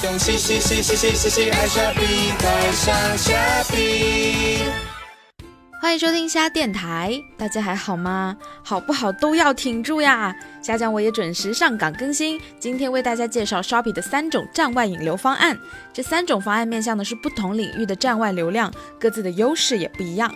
东西，西西西西西西，爱虾皮，爱上虾皮。欢迎收听虾电台，大家还好吗？好不好都要挺住呀！虾酱我也准时上岗更新，今天为大家介绍 Shopee 的三种站外引流方案。这三种方案面向的是不同领域的站外流量，各自的优势也不一样。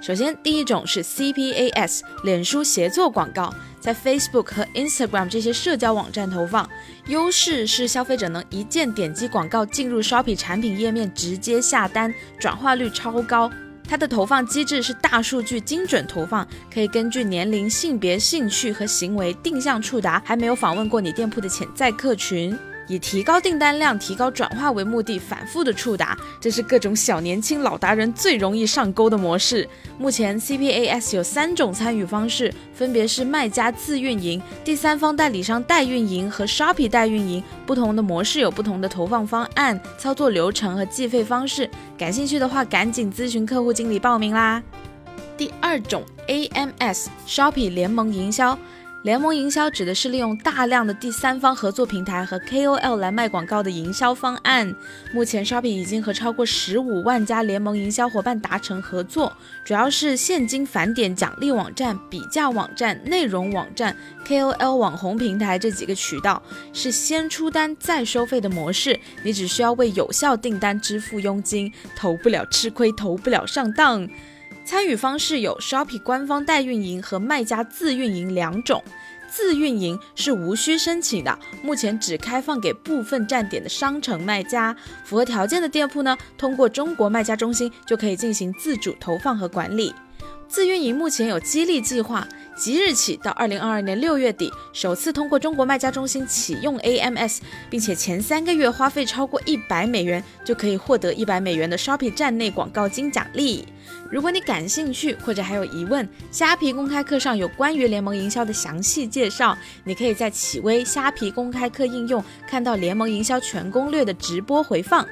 首先，第一种是 CPAS，脸书协作广告，在 Facebook 和 Instagram 这些社交网站投放，优势是消费者能一键点击广告进入 Shopee 产品页面直接下单，转化率超高。它的投放机制是大数据精准投放，可以根据年龄、性别、兴趣和行为定向触达还没有访问过你店铺的潜在客群。以提高订单量、提高转化为目的，反复的触达，这是各种小年轻老达人最容易上钩的模式。目前 CPAS 有三种参与方式，分别是卖家自运营、第三方代理商代运营和 Shopee 代运营。不同的模式有不同的投放方案、操作流程和计费方式。感兴趣的话，赶紧咨询客户经理报名啦。第二种 AMS Shopee 联盟营销。联盟营销指的是利用大量的第三方合作平台和 KOL 来卖广告的营销方案。目前，Shopee 已经和超过十五万家联盟营销伙伴达成合作，主要是现金返点奖励网站、比价网站、内容网站、KOL 网红平台这几个渠道，是先出单再收费的模式。你只需要为有效订单支付佣金，投不了吃亏，投不了上当。参与方式有 Shopee 官方代运营和卖家自运营两种。自运营是无需申请的，目前只开放给部分站点的商城卖家。符合条件的店铺呢，通过中国卖家中心就可以进行自主投放和管理。自运营目前有激励计划。即日起到二零二二年六月底，首次通过中国卖家中心启用 AMS，并且前三个月花费超过一百美元，就可以获得一百美元的 Shopee 站内广告金奖励。如果你感兴趣或者还有疑问，虾皮公开课上有关于联盟营销的详细介绍，你可以在企微虾皮公开课应用看到联盟营销全攻略的直播回放。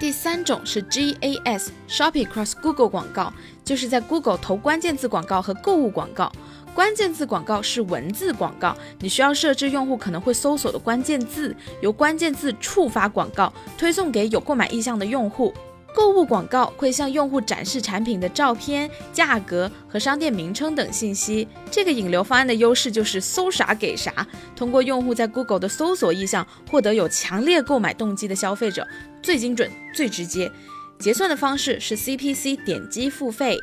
第三种是 GAS Shopee Cross Google 广告，就是在 Google 投关键字广告和购物广告。关键字广告是文字广告，你需要设置用户可能会搜索的关键字，由关键字触发广告，推送给有购买意向的用户。购物广告会向用户展示产品的照片、价格和商店名称等信息。这个引流方案的优势就是搜啥给啥，通过用户在 Google 的搜索意向获得有强烈购买动机的消费者，最精准、最直接。结算的方式是 CPC 点击付费。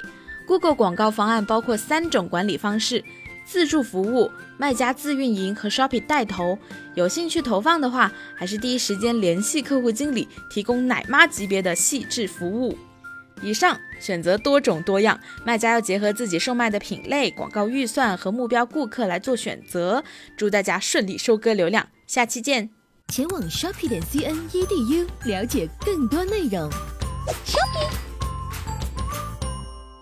Google 广告方案包括三种管理方式：自助服务、卖家自运营和 Shopee 带头。有兴趣投放的话，还是第一时间联系客户经理，提供奶妈级别的细致服务。以上选择多种多样，卖家要结合自己售卖的品类、广告预算和目标顾客来做选择。祝大家顺利收割流量，下期见！前往 Shopee 点 cn edu 了解更多内容。Shopee。